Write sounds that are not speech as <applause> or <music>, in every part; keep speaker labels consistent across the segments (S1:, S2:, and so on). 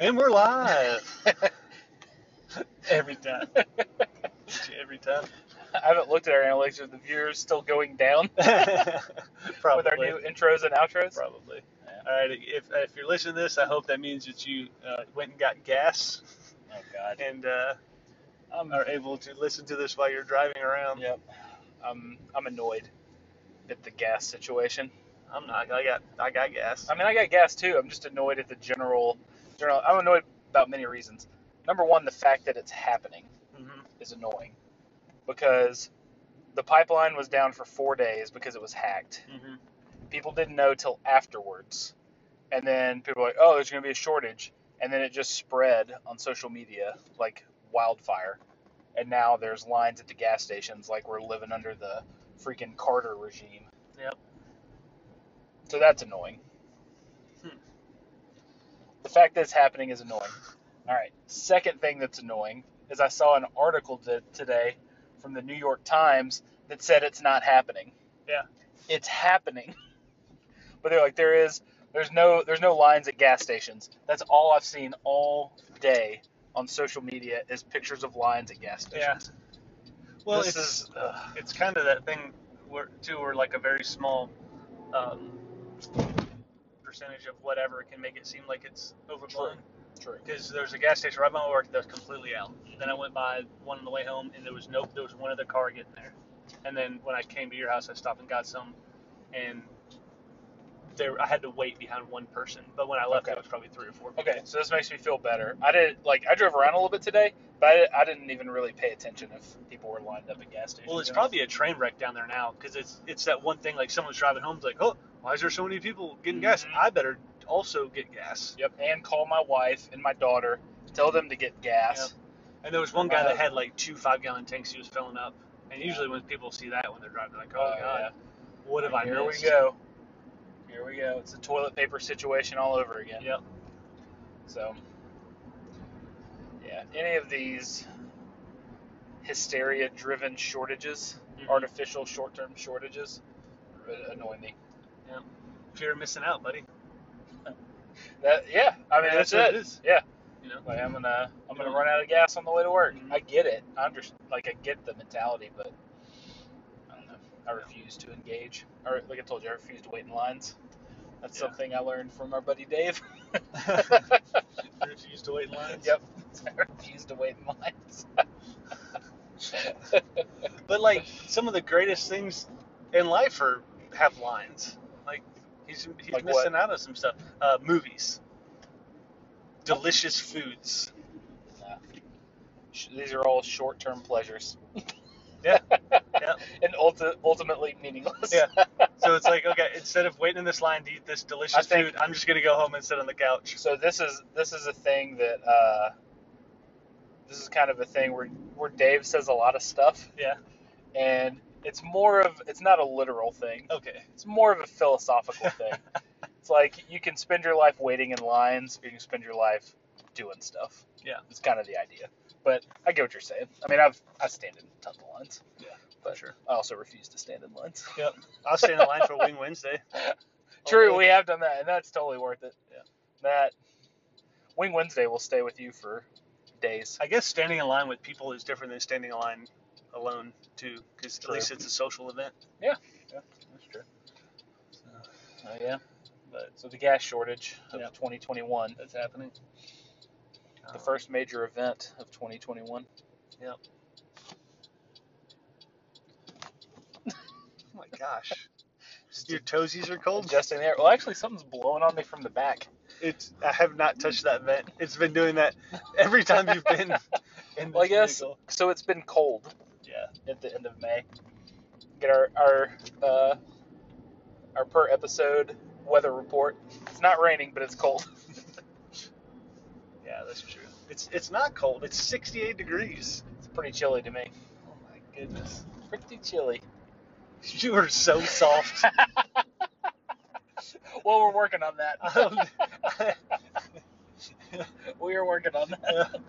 S1: And we're live. <laughs> Every time. <laughs> Every time.
S2: I haven't looked at our analytics. Are the viewers still going down <laughs>
S1: Probably.
S2: with our new intros and outros?
S1: Probably. All right. If, if you're listening to this, I hope that means that you uh, went and got gas
S2: Oh God.
S1: and uh,
S2: I'm,
S1: are able to listen to this while you're driving around.
S2: yep. I'm I'm annoyed at the gas situation.
S1: I'm not. I got. I got gas.
S2: I mean, I got gas too. I'm just annoyed at the general. General. I'm annoyed about many reasons. Number one, the fact that it's happening
S1: hmm
S2: is annoying because the pipeline was down for four days because it was hacked.
S1: hmm
S2: people didn't know till afterwards. And then people were like, oh, there's going to be a shortage. And then it just spread on social media like wildfire. And now there's lines at the gas stations like we're living under the freaking Carter regime.
S1: Yep.
S2: So that's annoying. The fact that it's happening is annoying. All right. Second thing that's annoying is I saw an article today from the New York Times that said it's not happening.
S1: Yeah.
S2: It's happening. <laughs> But they're like there is there's no there's no lines at gas stations. That's all I've seen all day on social media is pictures of lines at gas stations. Yeah.
S1: Well,
S2: this
S1: it's
S2: is
S1: it's kind of that thing where too, where like a very small um, percentage of whatever can make it seem like it's overblown.
S2: true.
S1: Because there's a gas station right by my work that was completely out. Then I went by one on the way home, and there was no, there was one other car getting there. And then when I came to your house, I stopped and got some, and there I had to wait behind one person. But when I left,
S2: Okay.
S1: it was probably three or four. people.
S2: Okay, so this makes me feel better. I did like I drove around a little bit today, but I, I didn't even really pay attention if people were lined up at gas stations.
S1: Well, it's probably a train wreck down there now because it's it's that one thing like someone's driving home, it's like, oh, why is there so many people getting gas?
S2: Mhm.
S1: I better also get gas.
S2: Yep, and call my wife and my daughter, tell them to get gas. Yep.
S1: And there was one guy that had like two five gallon tanks he was filling up. And usually when people see that when they're driving, they're like, oh,
S2: Oh,
S1: god,
S2: yeah.
S1: what have I
S2: Here
S1: missed?
S2: we go. Here we go. It's a toilet paper situation all over again.
S1: Yep.
S2: So, yeah, any of these hysteria driven shortages,
S1: Mhm.
S2: artificial short term shortages, uh, annoy me.
S1: Fear of missing out, buddy. <laughs>
S2: That, yeah, I mean,
S1: Yeah,
S2: that's,
S1: that's
S2: it.
S1: it is.
S2: Yeah.
S1: You know.
S2: Like I'm gonna, I'm gonna run out of gas on the way to work.
S1: Mhm.
S2: I get it. I understand. Like I get the mentality, but I don't know. I refuse to engage. Or like I told you, I refuse to wait in lines. That's
S1: Yeah.
S2: something I learned from our buddy Dave. <laughs> <laughs>
S1: Refuse to wait in lines.
S2: Yep. I refuse to wait in lines.
S1: But like some of the greatest things in life are have lines. He's he's
S2: Like
S1: missing
S2: what?
S1: out on some stuff. Uh, movies. Delicious foods.
S2: Sh- These are all short-term pleasures. <laughs>
S1: Yeah. Yeah. <laughs>
S2: and ulti- ultimately meaningless.
S1: Yeah. <laughs> So it's like, okay, instead of waiting in this line to eat this delicious
S2: think-
S1: food, I'm just gonna go home and sit on the couch.
S2: So this is this is a thing that uh, this is kind of a thing where where Dave says a lot of stuff,
S1: Yeah.
S2: and it's more of it's not a literal thing.
S1: Okay.
S2: It's more of a philosophical thing. <laughs> It's like you can spend your life waiting in lines, or you can spend your life doing stuff.
S1: Yeah.
S2: It's kind of the idea. But I get what you're saying. I mean, I've I stand in tons of lines.
S1: Yeah,
S2: but
S1: sure.
S2: I also refuse to stand in lines. <laughs>
S1: Yep. I'll stand in line for Wing Wednesday. <laughs>
S2: True, we have done that, and that's totally worth it.
S1: Yeah.
S2: That Wing Wednesday will stay with you for days.
S1: I guess standing in line with people is different than standing in line alone too, because at least it's a social event.
S2: Yeah, yeah, that's true. Oh yeah.
S1: But
S2: So the gas shortage of
S1: Yeah.
S2: 2021,
S1: that's happening.
S2: the first major event of 2021. Yep. <laughs>
S1: Oh my gosh. Your toesies are cold.
S2: Adjusting there. Well, actually, something's blowing on me from the back.
S1: It's. I have not touched that vent. It's been doing that every time you've been <laughs> in
S2: Well, I guess
S1: vehicle.
S2: so. It's been cold
S1: Yeah.
S2: at the end of May. Get our our uh, our per episode weather report. It's not raining, but it's cold. <laughs>
S1: Yeah, that's true. It's it's not cold. It's 68 degrees.
S2: It's pretty chilly to me.
S1: Oh my goodness.
S2: Pretty chilly.
S1: You are so soft. <laughs>
S2: well, we're working on that.
S1: Um, <laughs>
S2: we are working on that.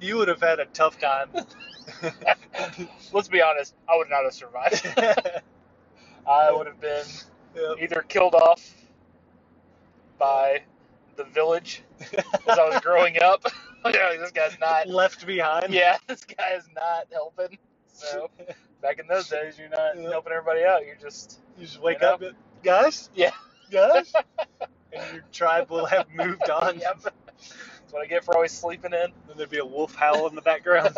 S1: you would have had a tough time. <laughs>
S2: Let's be honest. I would not have survived. <laughs> I would have been
S1: Yep.
S2: either killed off by the village as I was <laughs> growing up. Yeah, this guy's not.
S1: Left behind.
S2: Yeah, this guy is not helping. So back in those days, you're not
S1: Yeah.
S2: helping everybody out. You're just
S1: You just wake
S2: You know?
S1: up, and, guys,
S2: yeah.
S1: guys, and your tribe will have moved on.
S2: yep. That's what I get for always sleeping in.
S1: Then there'd be a wolf howl in the background.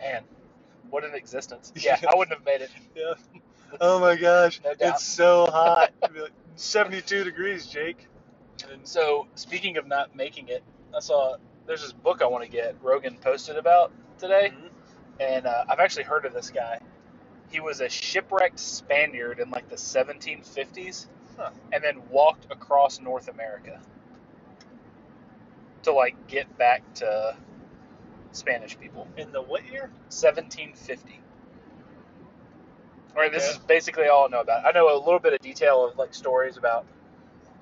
S2: Man, what an existence. <laughs> Yeah, I wouldn't have made it. <laughs>
S1: yeah. Oh my gosh,
S2: No doubt.
S1: it's so hot. It'd be like, 72 degrees, Jake. And
S2: So speaking of not making it, I saw there's this book I want to get. Rogan posted about today,
S1: Mhm.
S2: and uh, I've actually heard of this guy. He was a shipwrecked Spaniard in like the 1750s,
S1: Huh.
S2: and then walked across North America to like get back to Spanish people.
S1: in the what year?
S2: 1750. All right, this is basically all I know about. I know a little bit of detail of like stories about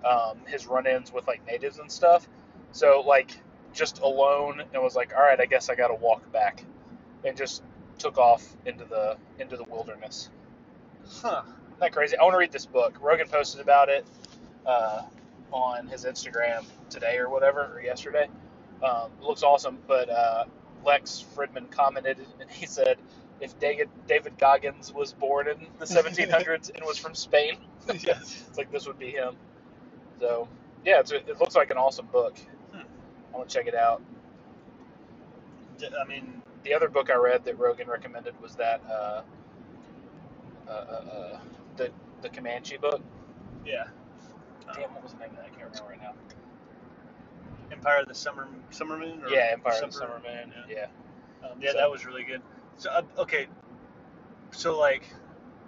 S2: um, his run-ins with like natives and stuff. So like just alone and was like, all right, I guess I got to walk back, and just took off into the into the wilderness.
S1: Huh.
S2: Isn't that crazy? I want to read this book. Rogan posted about it uh, on his Instagram today or whatever, or yesterday. Um, looks awesome, but uh, Lex Fridman commented and he said, if David, David Goggins was born in the <laughs> 1700s and was from Spain, <laughs>
S1: yes.
S2: it's like this would be him. So, yeah, it's, it looks like an awesome book.
S1: Hmm.
S2: I want to check it out.
S1: D- I mean,
S2: The other book I read that Rogan recommended was that uh, uh, uh, uh, the the Comanche book.
S1: yeah.
S2: Damn, what was the name of that? I can't remember right now.
S1: Empire of the Summer Summer Moon. Or
S2: Yeah, Empire of the
S1: Summer-
S2: Summer Moon.
S1: yeah.
S2: Yeah.
S1: Um, yeah,
S2: So-
S1: that was really good. So uh, okay, so like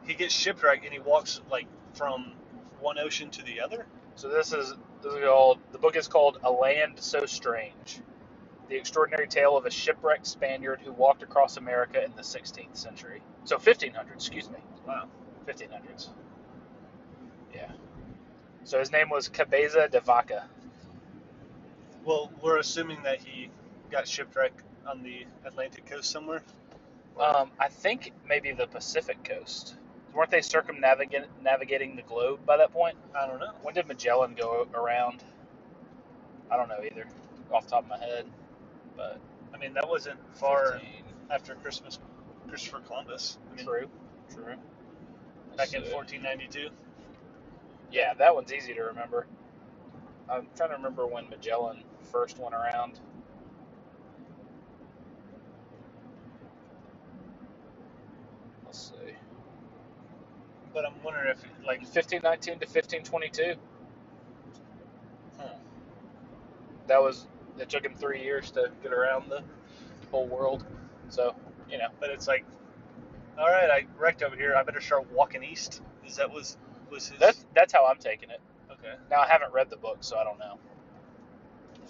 S1: he gets shipwrecked and he walks like from one ocean to the other.
S2: So this is this is called the book is called A Land So Strange, the extraordinary tale of a shipwrecked Spaniard who walked across America in the 16th century. So 1500s, excuse me,
S1: Wow.
S2: 1500s. Yeah. So his name was Cabeza de Vaca.
S1: Well, we're assuming that he got shipwrecked on the Atlantic coast somewhere.
S2: Um, I think maybe the Pacific coast. Weren't they circumnavigating the globe by that point?
S1: I don't know.
S2: When did Magellan go around? I don't know either, off the top of my head. But
S1: I mean, that wasn't far
S2: 15.
S1: after Christmas, Christopher Columbus. I mean,
S2: True. True.
S1: back in 1492.
S2: Yeah, that one's easy to remember. I'm trying to remember when Magellan first one around. Let's see.
S1: But I'm wondering if like
S2: 1519 to 1522.
S1: huh,
S2: That was it took him three years to get around the whole world. So you know,
S1: but it's like, all right, I wrecked over here. I better start walking east. Is that was was his?
S2: that's that's how I'm taking it.
S1: okay.
S2: Now I haven't read the book, so I don't know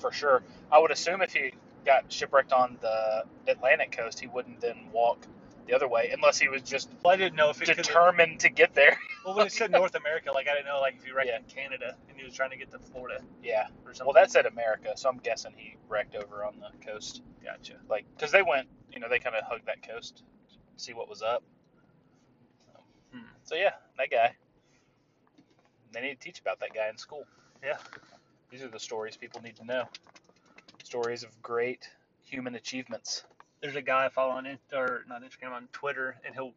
S2: for sure. I would assume if he got shipwrecked on the Atlantic coast, he wouldn't then walk the other way, unless he was just
S1: Well, I didn't know if it
S2: determined to get there. <laughs>
S1: Well, when it said North America, like I didn't know, like if he wrecked
S2: Yeah.
S1: in Canada and he was trying to get to Florida
S2: Yeah.
S1: or something.
S2: Well, that said America, so I'm guessing he wrecked over on the coast,
S1: gotcha.
S2: like because they went, you know, they kind of hugged that coast, to see what was up.
S1: Hmm.
S2: So yeah, that guy. They need to teach about that guy in school.
S1: Yeah.
S2: These are the stories people need to know. Stories of great human achievements.
S1: There's a guy I follow on or not Instagram on Twitter, and he'll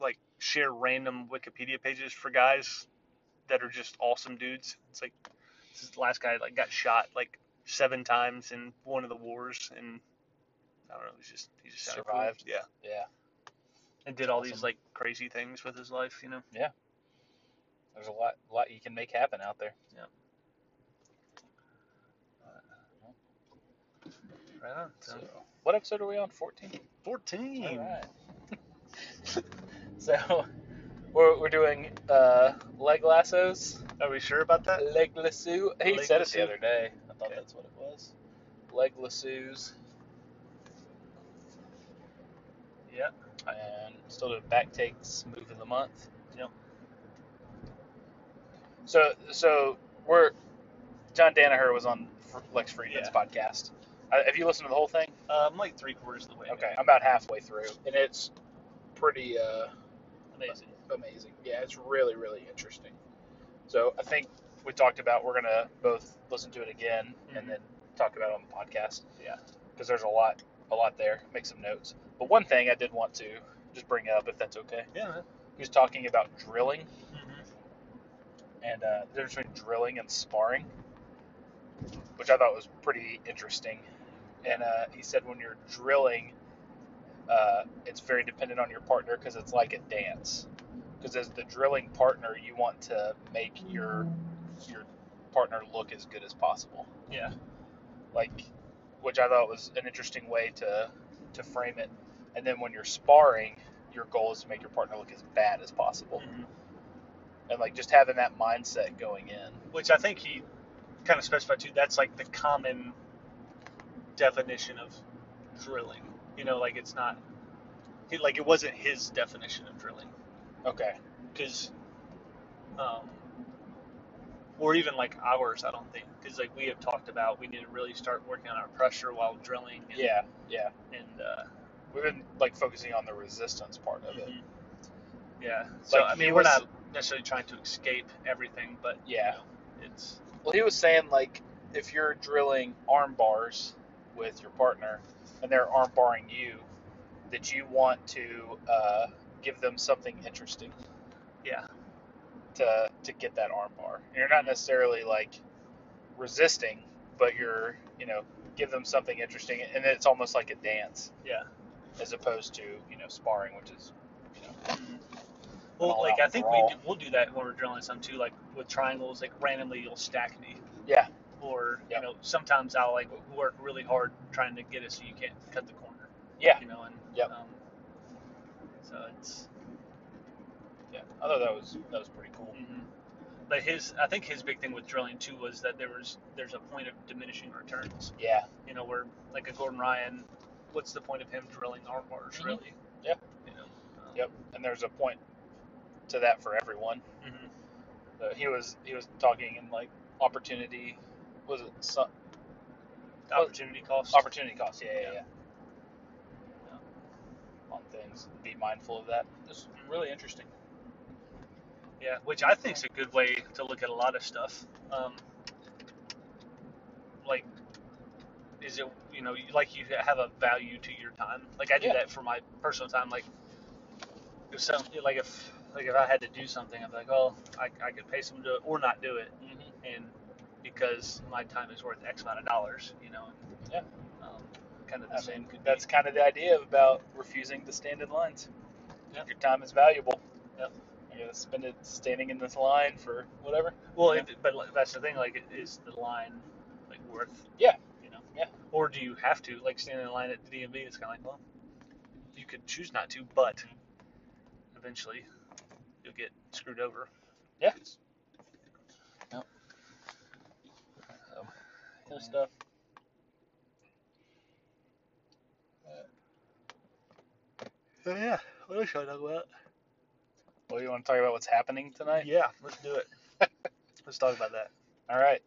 S1: like share random Wikipedia pages for guys that are just awesome dudes. It's like this is the last guy like got shot like seven times in one of the wars, and I don't know, he's just he just cool.
S2: Survived.
S1: Yeah,
S2: Yeah.
S1: and did all these like crazy things with his life, you know.
S2: Yeah, there's a lot, lot you can make happen out there.
S1: Right on.
S2: So, what episode are we on? 14.
S1: Fourteen.
S2: All right. <laughs> so, we're, we're doing uh, leg lassos.
S1: Are we sure about that?
S2: Leg lasso. He
S1: Leg
S2: said it the other day. I thought
S1: Okay.
S2: that's what it was. Leg lassos.
S1: Yeah.
S2: And still doing back takes move of the month.
S1: Yep.
S2: So so we're John Danaher was on Lex Fridman's
S1: Yeah.
S2: podcast. Uh, have you listened to the whole thing?
S1: Uh, I'm like three quarters of the way.
S2: Okay, I'm about halfway through, and it's pretty uh,
S1: Amazing.
S2: amazing. Yeah, it's really really interesting. So I think we talked about we're gonna both listen to it again
S1: Mhm.
S2: and then talk about it on the podcast.
S1: Yeah.
S2: Because there's a lot, a lot there. Make some notes. But one thing I did want to just bring up, if that's okay,
S1: Yeah.
S2: He was talking about drilling
S1: Mm-hmm.
S2: and uh, the difference between drilling and sparring, which I thought was pretty interesting. And uh, he said when you're drilling, uh, it's very dependent on your partner because it's like a dance. Because as the drilling partner, you want to make your your partner look as good as possible.
S1: Yeah.
S2: Like, which I thought was an interesting way to to frame it. And then when you're sparring, your goal is to make your partner look as bad as possible.
S1: hmm
S2: And like just having that mindset going in.
S1: Which I think he kind of specified too. That's like the common definition of drilling. You know, like it's not. He, like it wasn't his definition of drilling.
S2: Okay.
S1: because um, or even like ours i don't think because like we have talked about we need to really start working on our pressure while drilling and,
S2: Yeah, yeah.
S1: and uh,
S2: We've been like focusing on the resistance part of it.
S1: mhm. yeah so
S2: Like,
S1: i mean we're not necessarily trying to escape everything but
S2: Yeah.
S1: you know, it's
S2: Well, he was saying like if you're drilling arm bars with your partner and they're arm barring you, that you want to uh, give them something interesting.
S1: Yeah.
S2: To to get that arm bar. And you're not necessarily like resisting, but you're you know give them something interesting, and it's almost like a dance.
S1: Yeah.
S2: As opposed to you know sparring, which is you know
S1: well like i think we do, we'll do that when we're drilling some too like with triangles like randomly you'll stack me.
S2: Yeah.
S1: Or
S2: Yep.
S1: you know sometimes i'll like work really hard trying to get it so you can't cut the corner
S2: yeah
S1: you know, and
S2: Yep.
S1: um, so it's.
S2: yeah. I thought that was that was pretty cool.
S1: hmm But his, I think his big thing with drilling too was that there was there's a point of diminishing returns.
S2: Yeah.
S1: You know, where like a Gordon Ryan, what's the point of him drilling arm bars
S2: Mhm.
S1: really?
S2: Yeah.
S1: You know. Um,
S2: Yep. And there's a point to that for everyone. Mm-hmm. He was he was talking in like opportunity was it
S1: Opportunity cost.
S2: opportunity cost yeah yeah,
S1: Yeah.
S2: yeah on things be mindful of that it's really interesting
S1: Yeah, which I think is a good way to look at a lot of stuff. Um, like, is it you know like you have a value to your time? Like I do
S2: Yeah.
S1: that for my personal time. Like, if some like if like if I had to do something, I'm like, oh, I, I could pay someone to do it or not do it,
S2: mm-hmm.
S1: and because my time is worth X amount of dollars, you know.
S2: Yeah.
S1: Um, kind of the
S2: I
S1: same.
S2: mean, that's
S1: be.
S2: kind of the idea about refusing to stand in lines
S1: Yeah.
S2: your time is valuable
S1: Yep.
S2: you're gonna spend it standing in this line for whatever
S1: well,
S2: yeah.
S1: if, but that's the thing. Like, is the line like worth?
S2: Yeah.
S1: You know.
S2: Yeah.
S1: Or do you have to like stand in line at the DMV? It's kind of like, well, you could choose not to, but eventually you'll get screwed over.
S2: Yeah.
S1: It's-
S2: cool stuff
S1: So yeah, what else should I talk about?
S2: well you want to talk about what's happening tonight
S1: Yeah, let's do it. <laughs> let's talk about that.
S2: all right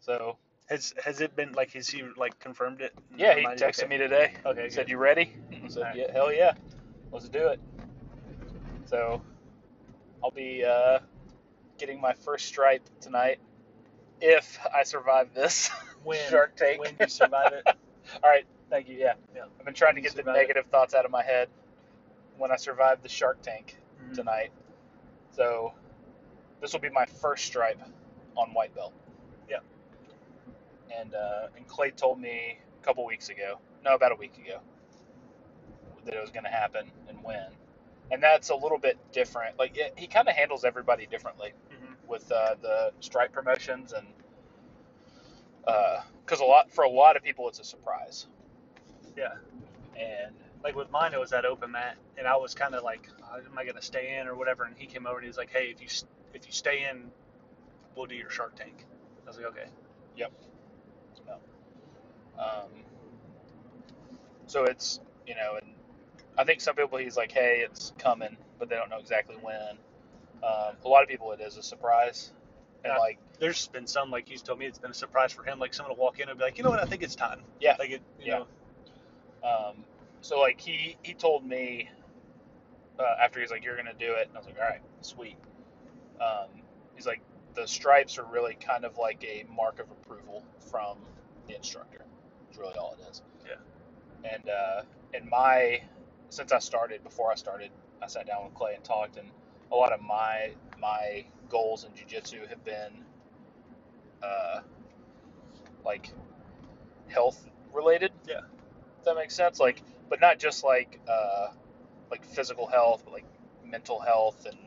S2: so
S1: Has has it been like has he like confirmed it?
S2: yeah he
S1: Reminded
S2: texted
S1: Okay.
S2: me today
S1: Okay,
S2: He said,
S1: good.
S2: "You ready?" I said,
S1: Alright.
S2: "Yeah, hell yeah, let's do it." So, I'll be uh, getting my first stripe tonight if I survive this <laughs>
S1: When
S2: Shark Tank.
S1: when you survive it. <laughs>
S2: All right, thank you. Yeah,
S1: Yeah.
S2: I've been trying to get the
S1: survive it.
S2: negative thoughts out of my head when I survive the Shark Tank
S1: Mhm.
S2: tonight. So, this will be my first stripe on white belt.
S1: Yeah.
S2: And uh, and Clay told me a couple weeks ago, no, about a week ago, that it was going to happen and when. And that's a little bit different. Like it, he kind of handles everybody differently. With uh, the stripe promotions and because a lot for a lot of people it's a surprise.
S1: Yeah.
S2: And
S1: Like with mine, it was that open mat, and I was kind of like, oh, "Am I gonna stay in or whatever?" And he came over and he was like, "Hey, if you if you stay in, we'll do your Shark Tank." I was like, "Okay." Yep.
S2: Um, so it's you know, and I think some people he's like, hey, it's coming, but they don't know exactly when. Um, a lot of people it is a surprise, and like
S1: There's been some like he's told me it's been a surprise for him. Like someone will walk in and be like, "You know what? I think it's time."
S2: Yeah.
S1: Like it. You
S2: Yeah.
S1: Know,
S2: um, so like he he told me uh, after he's like, you're gonna do it, and I was like, all right, sweet. Um, he's like, the stripes are really kind of like a mark of approval from the instructor. It's really all it is.
S1: Yeah.
S2: And uh, in my since I started, before I started, I sat down with Clay and talked, and a lot of my my goals in jujitsu have been uh, like health related.
S1: Yeah.
S2: If that makes sense. Like, but not just like uh, like physical health, but like mental health and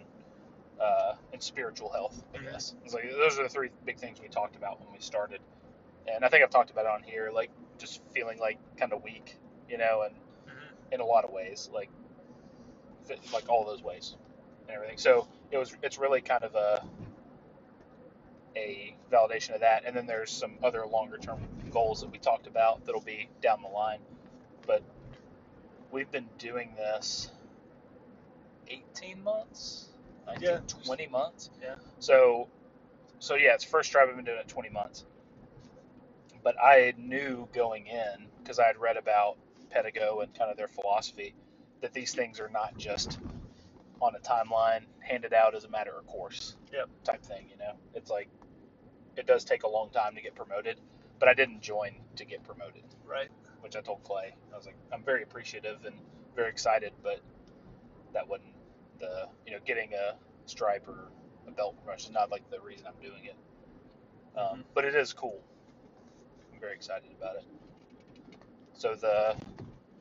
S2: uh, and spiritual health. I
S1: Mhm.
S2: guess it's like those are the three big things we talked about when we started. And I think I've talked about it on here, like just feeling like kind of weak, you know, and
S1: Mhm.
S2: in a lot of ways, like like all those ways and everything. So it was it's really kind of a a validation of that. And then there's some other longer term goals that we talked about that'll be down the line. But we've been doing this 18 months, 19,
S1: Yeah.
S2: 20 months.
S1: Yeah.
S2: So so yeah, it's first drive I've been doing it 20 months. But I knew going in because I had read about Pedigo and kind of their philosophy that these things are not just on a timeline handed out as a matter of course
S1: Yep.
S2: type thing. You know, it's like it does take a long time to get promoted, but I didn't join to get promoted,
S1: Right.
S2: which I told Clay. I was like, I'm very appreciative and very excited, but that wasn't the you know getting a stripe or a belt promotion is not like the reason I'm doing it. Um,
S1: Mhm.
S2: But it is cool. I'm very excited about it. So the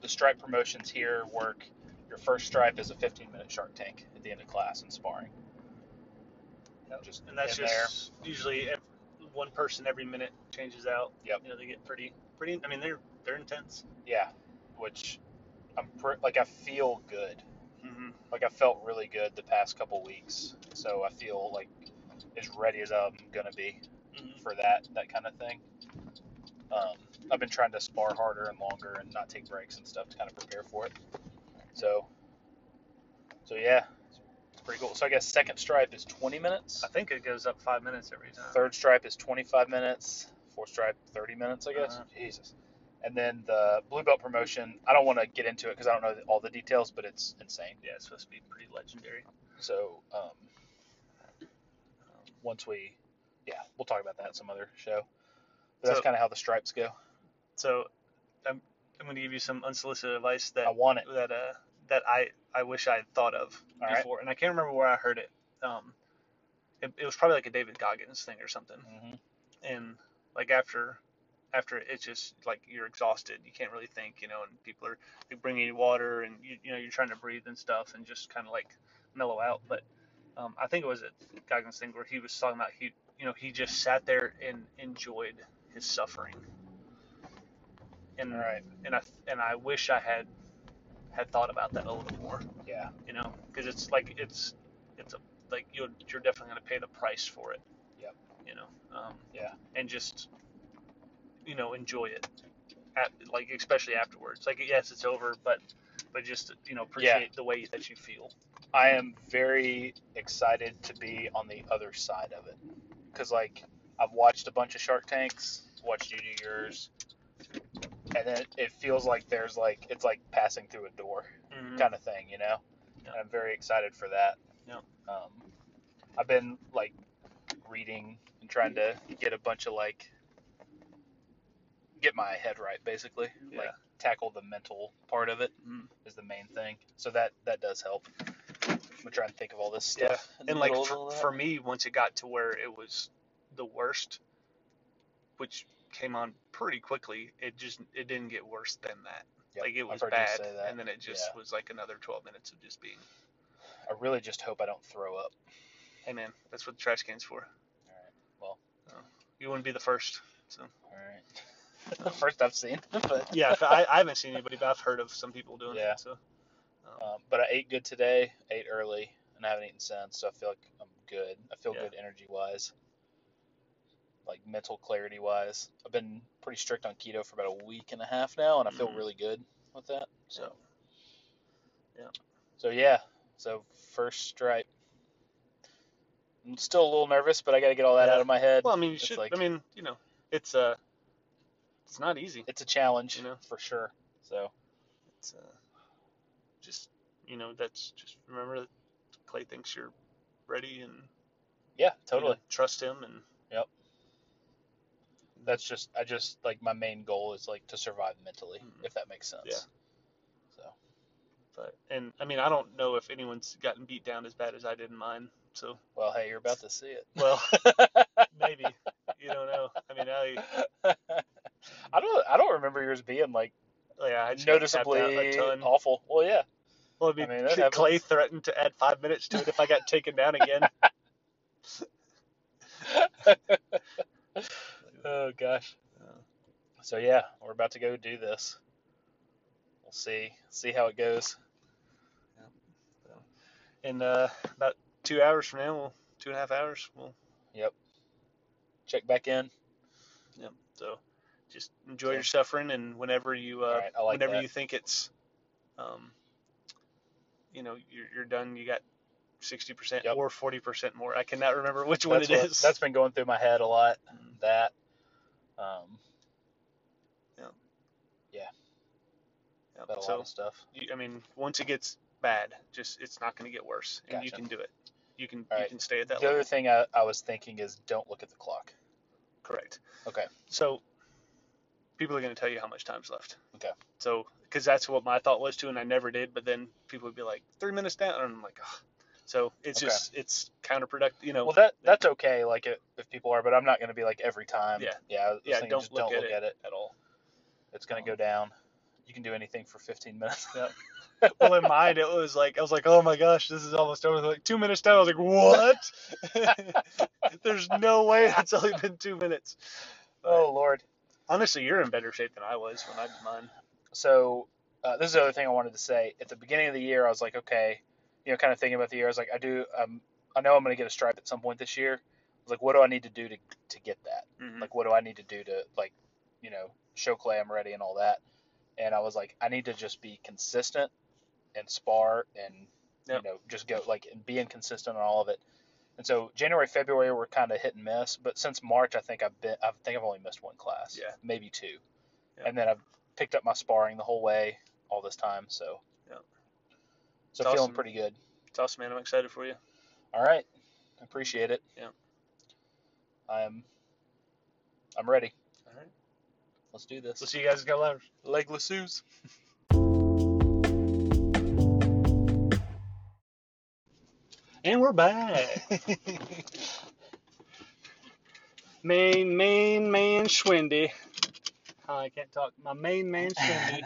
S2: the stripe promotions here work. Your first stripe is a 15 minute Shark Tank at the end of class and sparring.
S1: Yep.
S2: Just
S1: And that's just usually ev one person every minute changes out.
S2: Yep.
S1: You know, they get pretty, pretty. I mean, they're they're intense.
S2: Yeah, which I'm pr- like I feel good.
S1: Mm-hmm.
S2: Like I felt really good the past couple weeks, so I feel like as ready as I'm gonna be
S1: Mm-hmm.
S2: for that that kind of thing. Um, I've been trying to spar harder and longer and not take breaks and stuff to kind of prepare for it. So, so yeah, it's pretty cool. So I guess second stripe is 20 minutes.
S1: I think it goes up five minutes every time.
S2: Third stripe is 25 minutes. Fourth stripe 30 minutes, I guess.
S1: Uh-huh.
S2: Jesus. And then the blue belt promotion. I don't want to get into it because I don't know all the details, but it's insane.
S1: Yeah, it's supposed to be pretty legendary.
S2: So um, once we, yeah, we'll talk about that some other show. But that's kind of how the stripes go.
S1: So, I'm I'm going to give you some unsolicited advice that
S2: I want it.
S1: that uh that I I wish I had thought of
S2: All right.
S1: before, and I can't remember where I heard it. Um, it, it was probably like a David Goggins thing or something.
S2: hmm
S1: and like after after it's just like you're exhausted you can't really think you know and people are like, bringing you water and you, you know you're trying to breathe and stuff and just kind of like mellow out but um, i think it was a goggins thing where he was talking about he you know he just sat there and enjoyed his suffering and
S2: right.
S1: and i and i wish i had had thought about that a little more
S2: Yeah.
S1: you know because it's like it's it's a like you're you're definitely going to pay the price for it
S2: Yep.
S1: you know um,
S2: Yeah.
S1: and just you know enjoy it at, like especially afterwards like yes it's over but but just you know appreciate the way that you feel
S2: I am very excited to be on the other side of it because like I've watched a bunch of Shark Tanks, watched you do yours, and then it feels like there's like it's like passing through a door
S1: mm-hmm.
S2: kind of thing, you know.
S1: Yeah.
S2: And I'm very excited for that.
S1: Yeah.
S2: Um, I've been like reading and trying to get a bunch of like get my head right, basically.
S1: Yeah.
S2: Like tackle the mental part of it
S1: Mhm.
S2: is the main thing. So that that does help. I'm trying to think of all this stuff. the
S1: and like for, for me once it got to where it was the worst which came on pretty quickly it just it didn't get worse than that
S2: Yep,
S1: like it was bad and then it just
S2: Yeah.
S1: was like another 12 minutes of just being
S2: I really just hope I don't throw up.
S1: hey man that's what the trash can's for
S2: All right. Well.
S1: you wouldn't be the first so
S2: All right. <laughs> First I've seen, <laughs> but <laughs>
S1: yeah I, I haven't seen anybody but i've heard of some people doing
S2: Yeah.
S1: it so
S2: Um, but I ate good today, ate early, and I haven't eaten since, so I feel like I'm good. I feel
S1: Yeah.
S2: good energy wise, like mental clarity wise. I've been pretty strict on keto for about a week and a half now, and I feel
S1: Mhm.
S2: really good with that. So,
S1: Yeah.
S2: So yeah, so first stripe. I'm still a little nervous, but I got to get all that
S1: Yeah.
S2: out of my head.
S1: Well, I mean, you
S2: It's
S1: should.
S2: like-
S1: I mean, you know, it's uh, it's not easy.
S2: it's a challenge,
S1: You know.
S2: for sure. So
S1: It's uh, just you know, that's just remember that Clay thinks you're ready, and
S2: Yeah,
S1: you
S2: totally.
S1: know, trust him and
S2: That's just I just like my main goal is like to survive mentally,
S1: Mhm.
S2: if that makes sense.
S1: Yeah.
S2: So
S1: but and I mean I don't know if anyone's gotten beat down as bad as I did in mine. So
S2: well, hey, you're about to see it.
S1: well <laughs> maybe you don't know. I mean I
S2: I don't I don't remember yours being like
S1: yeah I just got tapped out
S2: noticeably awful. Well, yeah.
S1: Well, I mean,
S2: I mean,
S1: Clay threatened to add five minutes to it if I got taken down again. <laughs>
S2: oh gosh. So yeah, we're about to go do this. We'll see see how it goes.
S1: in uh, about two hours from now, we'll, two and a half hours, we'll
S2: Check back in.
S1: yeah. So just enjoy your suffering, and whenever you uh,
S2: right, like
S1: whenever
S2: that.
S1: you think it's, um, you know, you're, you're done, you got sixty percent
S2: Yep.
S1: or forty percent more. I cannot remember which one
S2: That's
S1: it
S2: what-
S1: is.
S2: That's been going through my head a lot.
S1: Mm.
S2: That. Um,
S1: Yeah,
S2: that a lot of stuff.
S1: you, I mean, once it gets bad, just it's not going to get worse, and you can do it. You can
S2: All
S1: you
S2: right.
S1: can stay at that
S2: The
S1: level.
S2: other thing I, I was thinking is don't look at the clock.
S1: Correct.
S2: Okay.
S1: So people are going to tell you how much time's left.
S2: Okay.
S1: So because that's what my thought was too, and I never did. But then people would be like three minutes down, and I'm like, Ugh. So it's
S2: Okay.
S1: just it's counterproductive. You know.
S2: Well, that that's okay. Like if, if people are, but I'm not going to be like every time.
S1: Yeah.
S2: Yeah.
S1: Yeah. Don't look,
S2: don't
S1: at,
S2: look
S1: it
S2: at it.
S1: at all.
S2: It's going
S1: Um,
S2: to go down. You can do anything for 15 minutes. <laughs>
S1: well, in mine, it was like I was like, oh my gosh, this is almost over. Like two minutes down, I was like, what? <laughs> There's no way that's only been two minutes.
S2: oh Lord.
S1: Honestly, you're in better shape than I was when I did mine.
S2: So uh, this is the other thing I wanted to say. At the beginning of the year, I was like, okay, you know, kind of thinking about the year. I was like, I do. Um, I know I'm going to get a stripe at some point this year. I was like, what do I need to do to to get that?
S1: Mhm.
S2: Like, what do I need to do to like, you know, show Clay I'm ready and all that. And I was like, I need to just be consistent and spar and
S1: Yep.
S2: you know just go like and being consistent on all of it. And so January, February were kind of hit and miss, but since March, I think I've been I think I've only missed one class,
S1: Yeah.
S2: maybe two,
S1: Yep.
S2: and then I've picked up my sparring the whole way all this time. So. So
S1: It's
S2: feeling pretty good.
S1: It's awesome, man. I'm excited for you.
S2: All right, appreciate it.
S1: Yeah.
S2: I'm I'm ready.
S1: All right.
S2: Let's do this.
S1: We'll see you guys in a couple hours.
S2: Leg lassos. <laughs>
S1: And we're back. main, main man Schwendy. Oh, I can't talk. My main man Schwendy.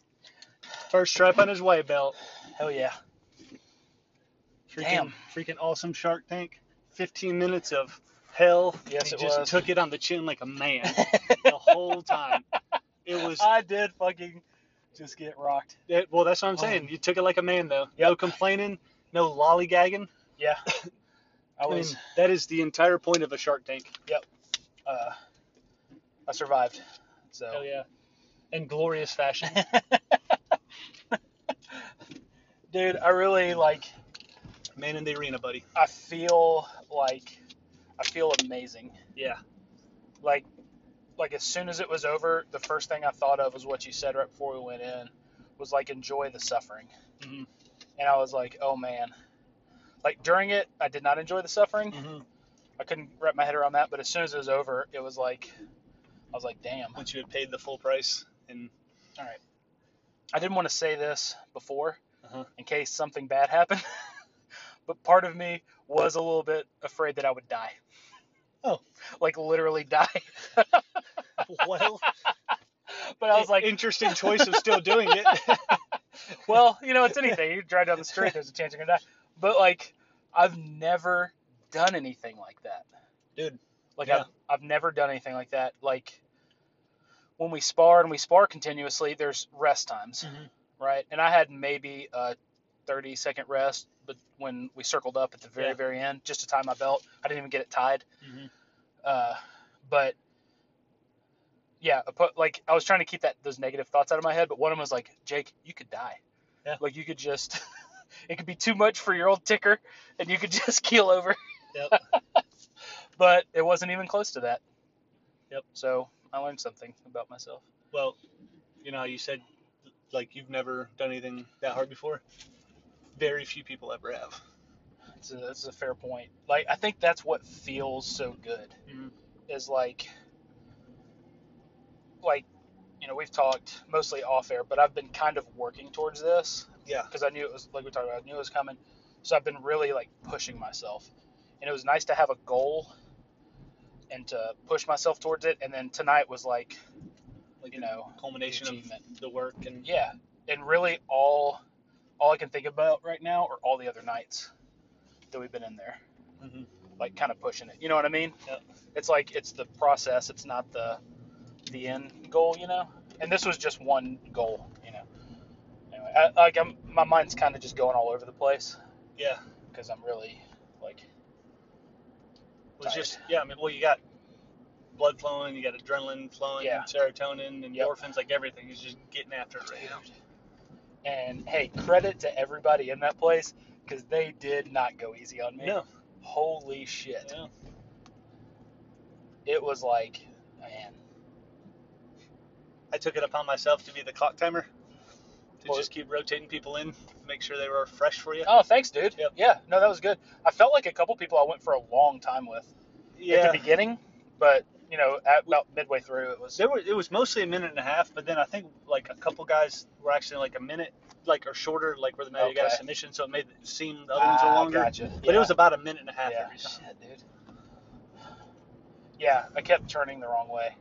S1: <laughs> First stripe on his white belt.
S2: Hell yeah.
S1: Freaking,
S2: Damn.
S1: Freaking awesome Shark Tank. 15 minutes of hell.
S2: Yes,
S1: he
S2: it
S1: just
S2: was.
S1: took it on the chin like a man <laughs> the whole time. It was.
S2: I did fucking just get rocked.
S1: It, well, that's what I'm
S2: Oh.
S1: saying. You took it like a man, though. No
S2: Yep.
S1: complaining, no lollygagging.
S2: Yeah. <laughs> I
S1: I mean,
S2: was
S1: that is the entire point of a Shark Tank. Yep.
S2: Uh I survived. So
S1: Hell yeah. In glorious fashion. <laughs>
S2: dude, I really like
S1: Man in the arena, buddy.
S2: I feel like I feel amazing.
S1: Yeah.
S2: Like like as soon as it was over, the first thing I thought of was what you said right before we went in was like enjoy the suffering.
S1: Mhm.
S2: And I was like, "Oh man." Like during it, I did not enjoy the suffering.
S1: Mm-hmm.
S2: I couldn't wrap my head around that, but as soon as it was over, it was like I was like, "Damn."
S1: Once you had paid the full price, and all right.
S2: I didn't want to say this before
S1: Uh-huh.
S2: in case something bad happened, <laughs> but part of me was a little bit afraid that I would die.
S1: Oh. <laughs>
S2: like literally die. <laughs>
S1: well,
S2: but I was like,
S1: interesting choice of still doing it.
S2: well, you know, it's anything. You drive down the street, there's a chance you're gonna die. But like, I've never done anything like that,
S1: Dude,
S2: Like
S1: yeah.
S2: I've I've never done anything like that. Like when we spar and we spar continuously, there's rest times.
S1: Mhm.
S2: Right? And I had maybe a 30 second rest, but when we circled up at the very,
S1: Yeah.
S2: very end, just to tie my belt, I didn't even get it tied.
S1: Mhm.
S2: Uh, but yeah, like I was trying to keep that those negative thoughts out of my head, but one of them was like, Jake, you could die.
S1: Yeah.
S2: Like you could just, <laughs> it could be too much for your old ticker, and you could <laughs> just keel over.
S1: Yep. <laughs>
S2: but it wasn't even close to that.
S1: Yep.
S2: So I learned something about myself.
S1: Well, you know you said like you've never done anything that hard before. Very few people ever have.
S2: It's a, that's a fair point. Like I think that's what feels so good
S1: Mhm.
S2: is like like you know we've talked mostly off air, but I've been kind of working towards this
S1: Yeah.
S2: because I knew it was like we talked about. I knew it was coming, so I've been really like pushing myself, and it was nice to have a goal and to push myself towards it. And then tonight was like
S1: Like
S2: you know
S1: culmination of the work and
S2: yeah, and really all all I can think about right now are all the other nights that we've been in there,
S1: Mhm.
S2: like kind of pushing it. You know what I mean?
S1: Yep.
S2: It's like it's the process. It's not the the end goal. You know. And this was just one goal. You know. Anyway, I, like I'm, my mind's kind of just going all over the place
S1: yeah.
S2: because I'm really like
S1: was just yeah. I mean, well, you got blood flowing, you got adrenaline flowing,
S2: Yeah.
S1: serotonin, and
S2: Yep.
S1: endorphins, like everything is just getting after it right now.
S2: And hey, credit to everybody in that place because they did not go easy on me.
S1: No.
S2: Holy shit.
S1: Yeah.
S2: It was like, man.
S1: I took it upon myself to be the clock timer, to
S2: Well-
S1: just keep rotating people in, make sure they were fresh for you.
S2: Oh, thanks, dude.
S1: Yep.
S2: Yeah, no, that was good. I felt like a couple people I went for a long time with at the beginning, but you know, at about midway through, it was.
S1: There were, it was mostly a minute and a half, but then I think like a couple guys were actually like a minute, like or shorter, like where they maybe got a
S2: Okay.
S1: submission, so it made it seem the other ones were
S2: Ah,
S1: longer.
S2: Gotcha.
S1: But
S2: yeah.
S1: it was about a minute and a half
S2: yeah.
S1: every time.
S2: Shit, dude. Yeah, I kept turning the wrong way,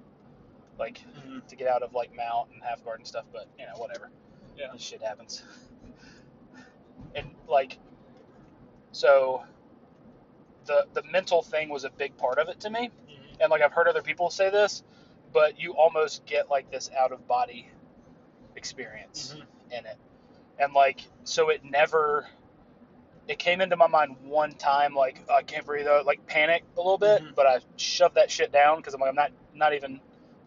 S2: like
S1: Mhm.
S2: to get out of like mount and half guard and stuff. But you know, whatever.
S1: Yeah.
S2: This shit happens. And like, so the the mental thing was a big part of it to me. And like I've heard other people say this, but you almost get like this out of body experience
S1: Mhm.
S2: in it. And like so it never it came into my mind one time like I can't breathe out like panic a little bit,
S1: Mhm.
S2: but I shoved that shit down because I'm like I'm not not even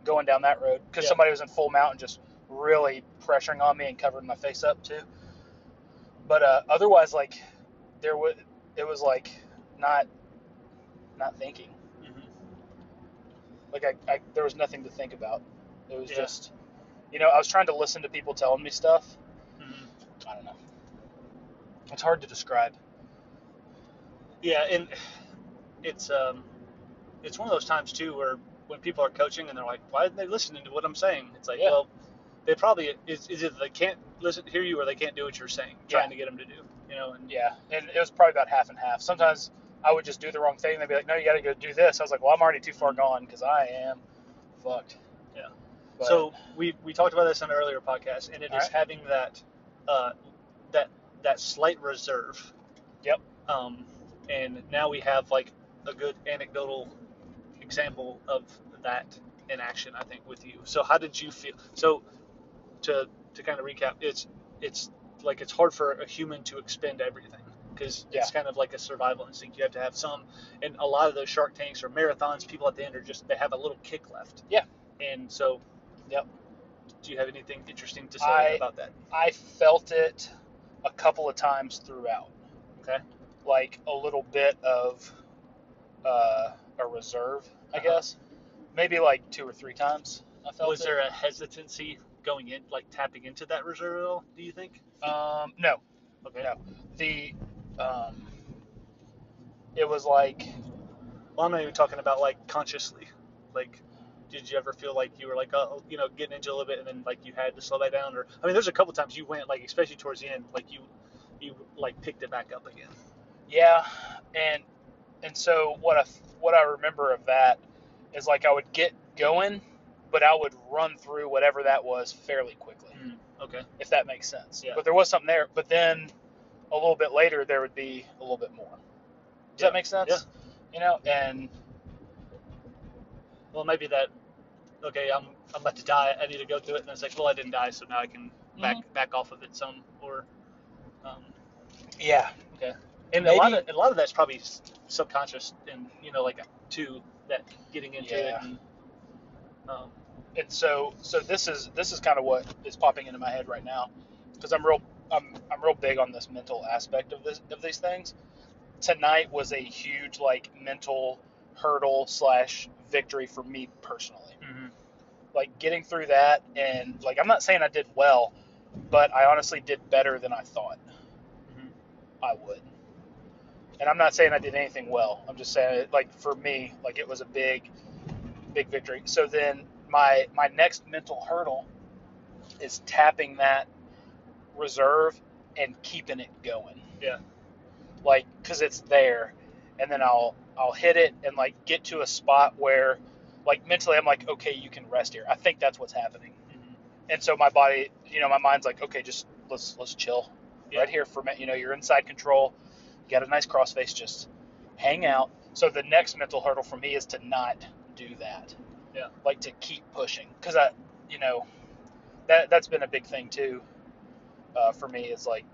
S2: going down that road because
S1: Yeah.
S2: somebody was in full mount and just really pressuring on me and covering my face up too. But uh, otherwise like there was it was like not not thinking. Like I, I there was nothing to think about it was
S1: Yeah.
S2: just you know i was trying to listen to people telling me stuff
S1: Mhm.
S2: i don't know it's hard to describe
S1: Yeah, and it's um, it's one of those times too where when people are coaching and they're like, "Why aren't they listening to what I'm saying?" It's like,
S2: Yeah.
S1: well, they probably is, is either they can't listen, hear you, or they can't do what you're saying, trying
S2: Yeah.
S1: to get them to do. You know, and
S2: yeah and it was probably about half and half sometimes i would just do the wrong thing they'd be like no you gotta go do this i was like well i'm already too far gone because i am fucked
S1: Yeah.
S2: But-
S1: so we we talked about this on an earlier podcast, and it is
S2: Alright.
S1: having that uh, that that slight reserve.
S2: Yep.
S1: Um, and now we have like a good anecdotal example of that in action. I think with you. So how did you feel? So to to kind of recap, it's it's like it's hard for a human to expend everything because it's kind of like a survival instinct. You have to have some, and a lot of those Shark Tanks or marathons, people at the end are just they have a little kick left.
S2: Yeah.
S1: And so,
S2: Yep.
S1: Do you have anything interesting to say
S2: I-
S1: about that?
S2: i felt it a couple of times throughout
S1: Okay.
S2: like a little bit of uh, a reserve i
S1: Uh-huh.
S2: guess maybe like two or three times i felt
S1: Was
S2: it.
S1: there a hesitancy going in, like tapping into that reserve at all? Do you think?
S2: Um, no,
S1: Okay.
S2: no. The um, it was like
S1: Well, I'm not even talking about like consciously. Like, did you ever feel like you were like, oh, you know, getting into a little bit, and then like you had to slow that down? Or I mean, there's a couple times you went like, especially towards the end, like you, you like picked it back up again.
S2: yeah, and and so what I what I remember of that is like I would get going, but I would run through whatever that was fairly quickly,
S1: Okay.
S2: if that makes sense.
S1: Yeah.
S2: But there was something there. But then a little bit later there would be a little bit more. Does
S1: Yeah.
S2: that make sense?
S1: Yeah.
S2: You know, and
S1: Well, maybe that. Okay, I'm I'm about to die. I need to go through it, and it's like, well, I didn't die, so now I can back
S2: Mm-hmm.
S1: back off of it some, or. Um,
S2: yeah,
S1: and a lot
S2: Maybe-
S1: of a lot of that's probably subconscious, and you know, like to that getting into
S2: Yeah.
S1: it. And, um,
S2: and so so this is this is kind of what is popping into my head right now because I'm real I'm I'm real big on this mental aspect of this of these things. Tonight was a huge like mental hurdle slash victory for me personally. Like getting through that and like I'm not saying I did well, but I honestly did better than I thought
S1: Mhm.
S2: I would. And I'm not saying I did anything well. I'm just saying, it, like for me, like it was a big, big victory. So then my my next mental hurdle is tapping that reserve and keeping it going.
S1: Yeah.
S2: Like, cause it's there, and then I'll I'll hit it and like get to a spot where, like mentally, I'm like, okay, you can rest here. I think that's what's happening.
S1: Mhm.
S2: And so my body, you know, my mind's like, okay, just let's let's chill
S1: Yeah.
S2: right here for a minute. You know, you're inside control. You got a nice crossface. Just hang out. So the next mental hurdle for me is to not do that.
S1: Yeah.
S2: Like to keep pushing because I, you know, that that's been a big thing too. Uh, for me is like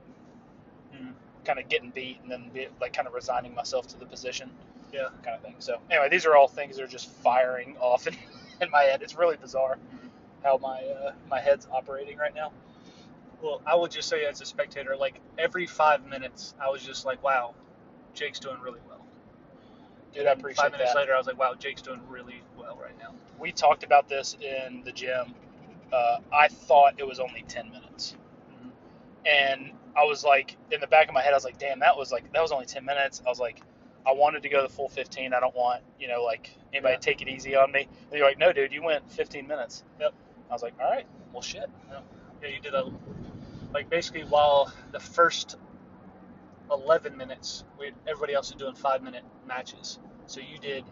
S1: Mhm.
S2: kind of getting beat and then be, like kind of resigning myself to the position.
S1: Yeah.
S2: Kind of thing. So anyway, these are all things that are just firing <laughs> off in, in my head. It's really bizarre how my uh, my head's operating right now.
S1: Well, I would just say as a spectator, like every five minutes, I was just like, wow, Jake's doing really well.
S2: Dude, I appreciate
S1: Five minutes
S2: that.
S1: later, I was like, wow, Jake's doing really well right now.
S2: we talked about this in the gym. Uh, I thought it was only 10 minutes. And I was like, in the back of my head, I was like, damn, that was like, that was only 10 minutes. I was like, I wanted to go the full 15. I don't want, you know, like anybody
S1: Yeah.
S2: to take it easy on me. And you're like, no, dude, you went 15 minutes.
S1: Yep.
S2: I was like, all right, well, shit.
S1: Yeah, you did a like basically while the first eleven minutes, we, everybody else was doing five minute matches. So you did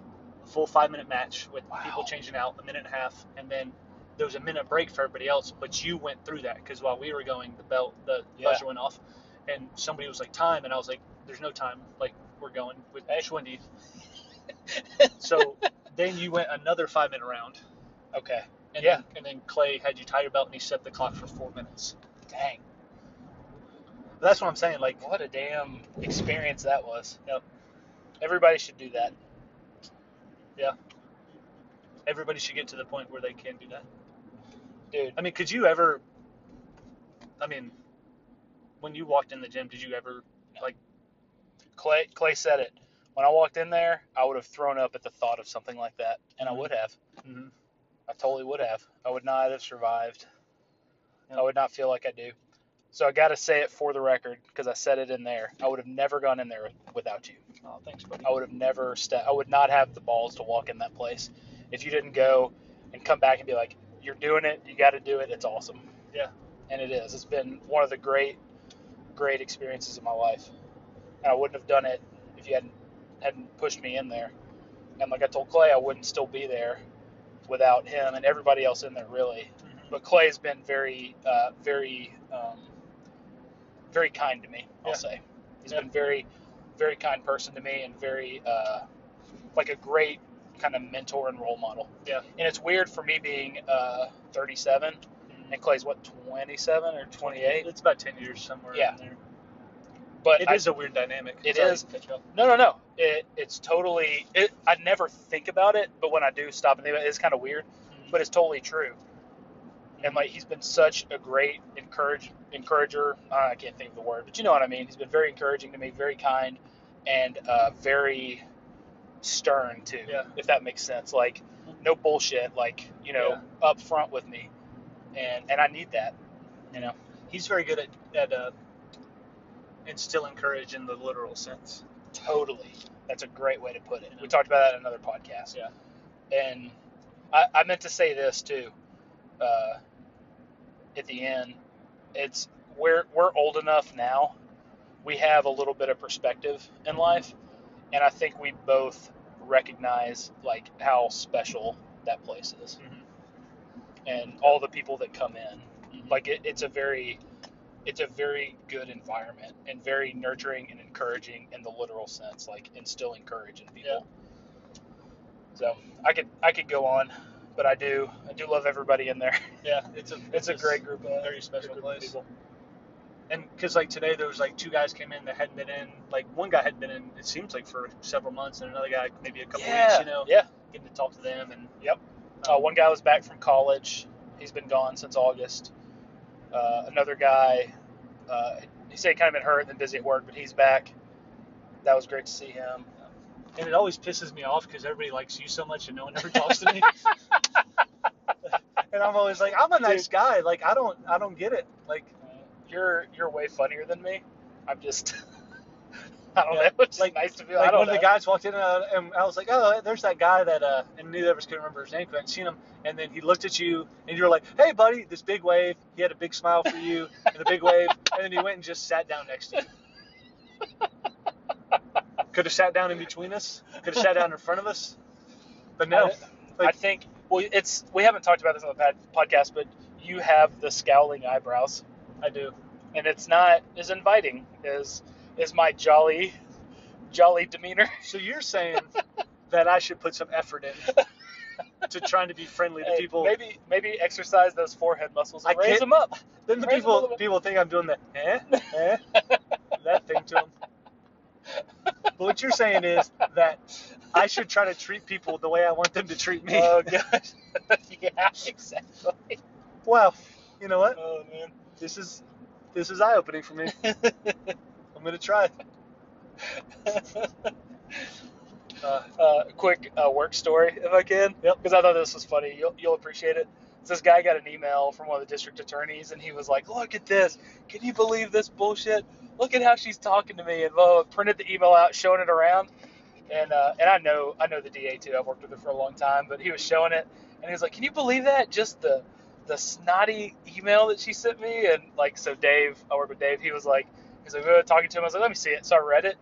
S1: a full five minute match with
S2: Wow.
S1: people changing out a minute and a half, and then there was a minute break for everybody else. But you went through that because while we were going, the bell, the
S2: Yeah.
S1: buzzer went off, and somebody was like time, and I was like, "There's no time. Like we're going with
S2: Hey.
S1: Schwendy." <laughs> So then you went another five minute round,
S2: Okay.
S1: and
S2: Yeah.
S1: then, and then Clay had you tie your belt, and he set the clock for four minutes.
S2: Dang.
S1: But that's what I'm saying. Like
S2: What a damn experience that was.
S1: Yep.
S2: Everybody should do that. Yeah.
S1: Everybody should get to the point where they can do that.
S2: Dude,
S1: I mean, could you ever? I mean, when you walked in the gym, did you ever like?
S2: Clay Clay said it. When I walked in there, I would have thrown up at the thought of something like that, and I
S1: Mhm.
S2: would have.
S1: mhm.
S2: I totally would have. I would not have survived.
S1: Yeah.
S2: I would not feel like I do. So I got to say it for the record because I said it in there. I would have never gone in there without you.
S1: Oh, thanks, buddy.
S2: I would have never ste- I would not have the balls to walk in that place if you didn't go and come back and be like, "You're doing it. You got to do it. It's awesome."
S1: Yeah.
S2: And it is. It's been one of the great, great experiences of my life. And I wouldn't have done it if you hadn't hadn't pushed me in there. And like I told Clay, I wouldn't still be there without him and everybody else in there, really.
S1: Mhm.
S2: But Clay's been very, uh, very, um, very kind to me. I'll
S1: Yeah.
S2: say he's
S1: Yeah.
S2: been very, very kind person to me and very, uh, like a great kind of mentor and role model.
S1: Yeah.
S2: And it's weird for me being uh, 37
S1: Mhm.
S2: and Clay's what 27 or 28.
S1: It's about ten years somewhere.
S2: Yeah.
S1: In there.
S2: But
S1: It
S2: I-
S1: is a weird dynamic.
S2: It
S1: Sorry
S2: is.
S1: to cut you off.
S2: No, no, no. It it's totally. It I never think about it, but when I do stop and think about it, it's kind of weird. But it's totally true. And like he's been such a great encourage encourager. Uh, I can't think of the word, but you know what I mean. He's been very encouraging to me, very kind, and uh, very stern too.
S1: Yeah.
S2: If that makes sense. Like no bullshit. Like you know, up front with me, and and I need that. You know.
S1: he's very good at at uh, instilling courage in the literal sense.
S2: Totally. That's a great way to put it.
S1: You know?
S2: We talked about that in another podcast.
S1: Yeah.
S2: And I, I meant to say this too. Uh, at the end, it's we're we're old enough now. We have a little bit of perspective in life, and I think we both recognize like how special that place is, mm-hmm. and all the people that come in. Mm-hmm. Like it, it's a very it's a very good environment and very nurturing and encouraging in the literal sense, like instilling courage in people. So I could I could go on, but I do I do love everybody in there.
S1: Yeah, it's a <laughs>
S2: It's a great group of
S1: very special place.
S2: people.
S1: And because like today there was like two guys came in that hadn't been in. Like one guy had been in. It seems like for several months, and another guy maybe a couple
S2: yeah,
S1: weeks. You know,
S2: yeah.
S1: getting to talk to them and
S2: Yep. Uh, one guy was back from college. He's been gone since August. Uh, another guy, uh, he said he kind of been hurt and then busy at work, but he's back. That was great to see him.
S1: and it always pisses me off because everybody likes you so much and no one ever talks to me. <laughs> <laughs> and I'm always like, I'm a nice guy. Like I don't I don't get it. Like
S2: You're you're way funnier than me. I'm just <laughs> I don't
S1: Yeah.
S2: know. <laughs> It's
S1: Like-
S2: nice to. I
S1: Like one of the guys walked in and, uh, and I was like, oh, there's that guy that uh, and neither of us could remember his name. 'cause I hadn't seen him. And then he looked at you and you were like, hey, buddy, this big wave. He had a big smile for you and a big wave. And then he went and just sat down next to you. <laughs> Could have sat down in between us. Could have sat down in front of us. But no.
S2: I
S1: Like-
S2: think well, it's we haven't talked about this on the pad, podcast, but you have the scowling eyebrows,
S1: I do.
S2: and it's not as inviting as is my jolly, jolly demeanor. <laughs>
S1: So you're saying <laughs> that I should put some effort in to trying to be friendly to
S2: Hey,
S1: people.
S2: Maybe maybe exercise those forehead muscles and
S1: I
S2: raise
S1: can't-
S2: them up.
S1: Then the
S2: Raise them a little
S1: people
S2: bit.
S1: people think I'm doing the eh eh that thing to them. <laughs> But what you're saying is that I should try to treat people the way I want them to treat me.
S2: Oh gosh. yeah, exactly.
S1: Well, you know what?
S2: Oh man.
S1: This is this is eye opening for me. <laughs> I'm gonna try. <laughs> Uh,
S2: uh, quick uh, work story, if I can.
S1: Yep.
S2: Because I thought this was funny. You'll, you'll appreciate it. So this guy got an email from one of the district attorneys, and he was like, "Look at this! Can you believe this bullshit? Look at how she's talking to me." And blah, printed the email out, showing it around. And uh, and I know I know the DA too. I've worked with her for a long time, but he was showing it, and he was like, "Can you believe that? Just the the snotty email that she sent me." And like, so Dave, I work with Dave. He was like, he's like, we were talking to him. I was like, "Let me see it." So I read it,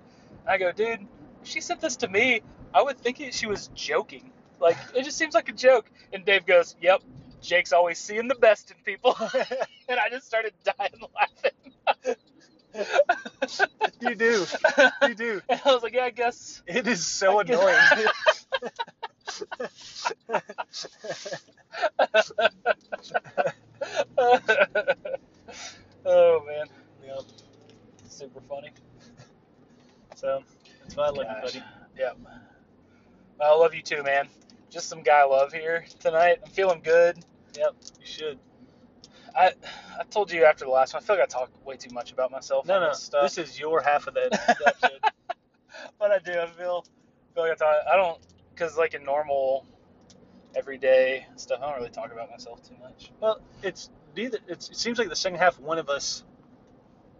S2: and I go, "Dude." she sent this to me, I would think it, she was joking. Like, it just seems like a joke. And Dave goes, Yep, Jake's always seeing the best in people. <laughs> and I just started dying laughing. <laughs> <laughs>
S1: you do. You do.
S2: And <laughs> I was like, Yeah, I guess.
S1: It is so
S2: I
S1: annoying. <laughs>
S2: oh, man.
S1: Yep.
S2: Super funny.
S1: So that's why I love you, buddy.
S2: Yep. I love you too, man. Just some guy love here tonight. I'm feeling good.
S1: Yep. You should.
S2: I I told you after the last one, I feel like I talk way too much about myself.
S1: No, no.
S2: this stuff.
S1: This is your half of <laughs> episode.
S2: but I do. I feel feel like I talk. I don't because like in normal, everyday stuff, I don't really talk about myself too much.
S1: Well, it's neither. It's, it seems like the second half, one of us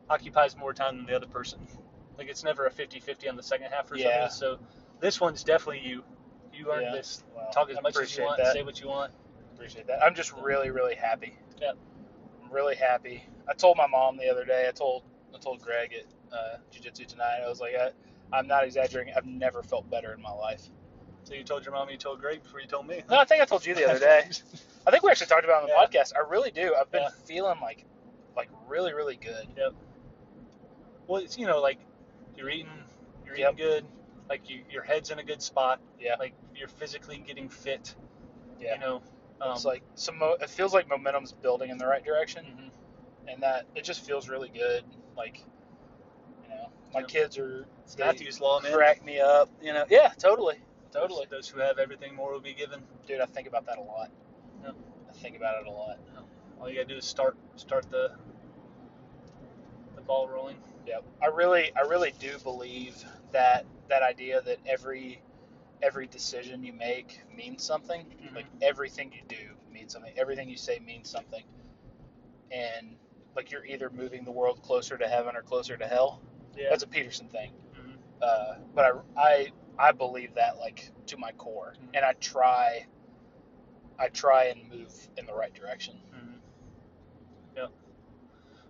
S1: occupies more time than the other person. Like it's never a 50-50 on the second half or
S2: Yeah.
S1: something. So this one's definitely you. You earned
S2: Yeah.
S1: this.
S2: Well,
S1: Talk as
S2: I
S1: much as you want.
S2: that.
S1: Say what you want.
S2: Appreciate that. I'm just really really happy.
S1: Yep.
S2: Really happy. I told my mom the other day. I told I told Greg at uh, Jiu-Jitsu tonight. I was like, I, I'm not exaggerating. I've never felt better in my life.
S1: So you told your mom, you told Greg before you told me.
S2: No, I think I told you the other day. <laughs> I think we actually talked about it on the
S1: Yeah.
S2: podcast. I really do. I've been
S1: Yeah.
S2: feeling like like really really good. Yep.
S1: Well, it's you know like you're eating, you're
S2: Yep.
S1: eating good. Like you, your head's in a good spot.
S2: Yeah.
S1: Like you're physically getting fit.
S2: Yeah.
S1: You know. Um,
S2: it's like some. Mo- it feels like momentum's building in the right direction.
S1: mhm.
S2: and that it just feels really good. Like, you know, my
S1: Yep.
S2: kids are
S1: It's
S2: they
S1: Matthew's law, man.
S2: crack me up. You know, yeah, totally, totally,
S1: Those, those who have everything more will be given.
S2: dude. I think about that a lot.
S1: Yep.
S2: I think about it a lot.
S1: All you gotta do is start start the the ball rolling.
S2: Yep. I really, I really do believe that that idea that every every decision you make means something.
S1: Mhm.
S2: Like everything you do means something. Everything you say means something. And like you're either moving the world closer to heaven or closer to hell.
S1: Yeah.
S2: That's a Peterson thing.
S1: Mm-hmm.
S2: uh, but I, I I believe that like to my core,
S1: Mhm.
S2: and I try I try and move in the right direction.
S1: Mhm. Yeah.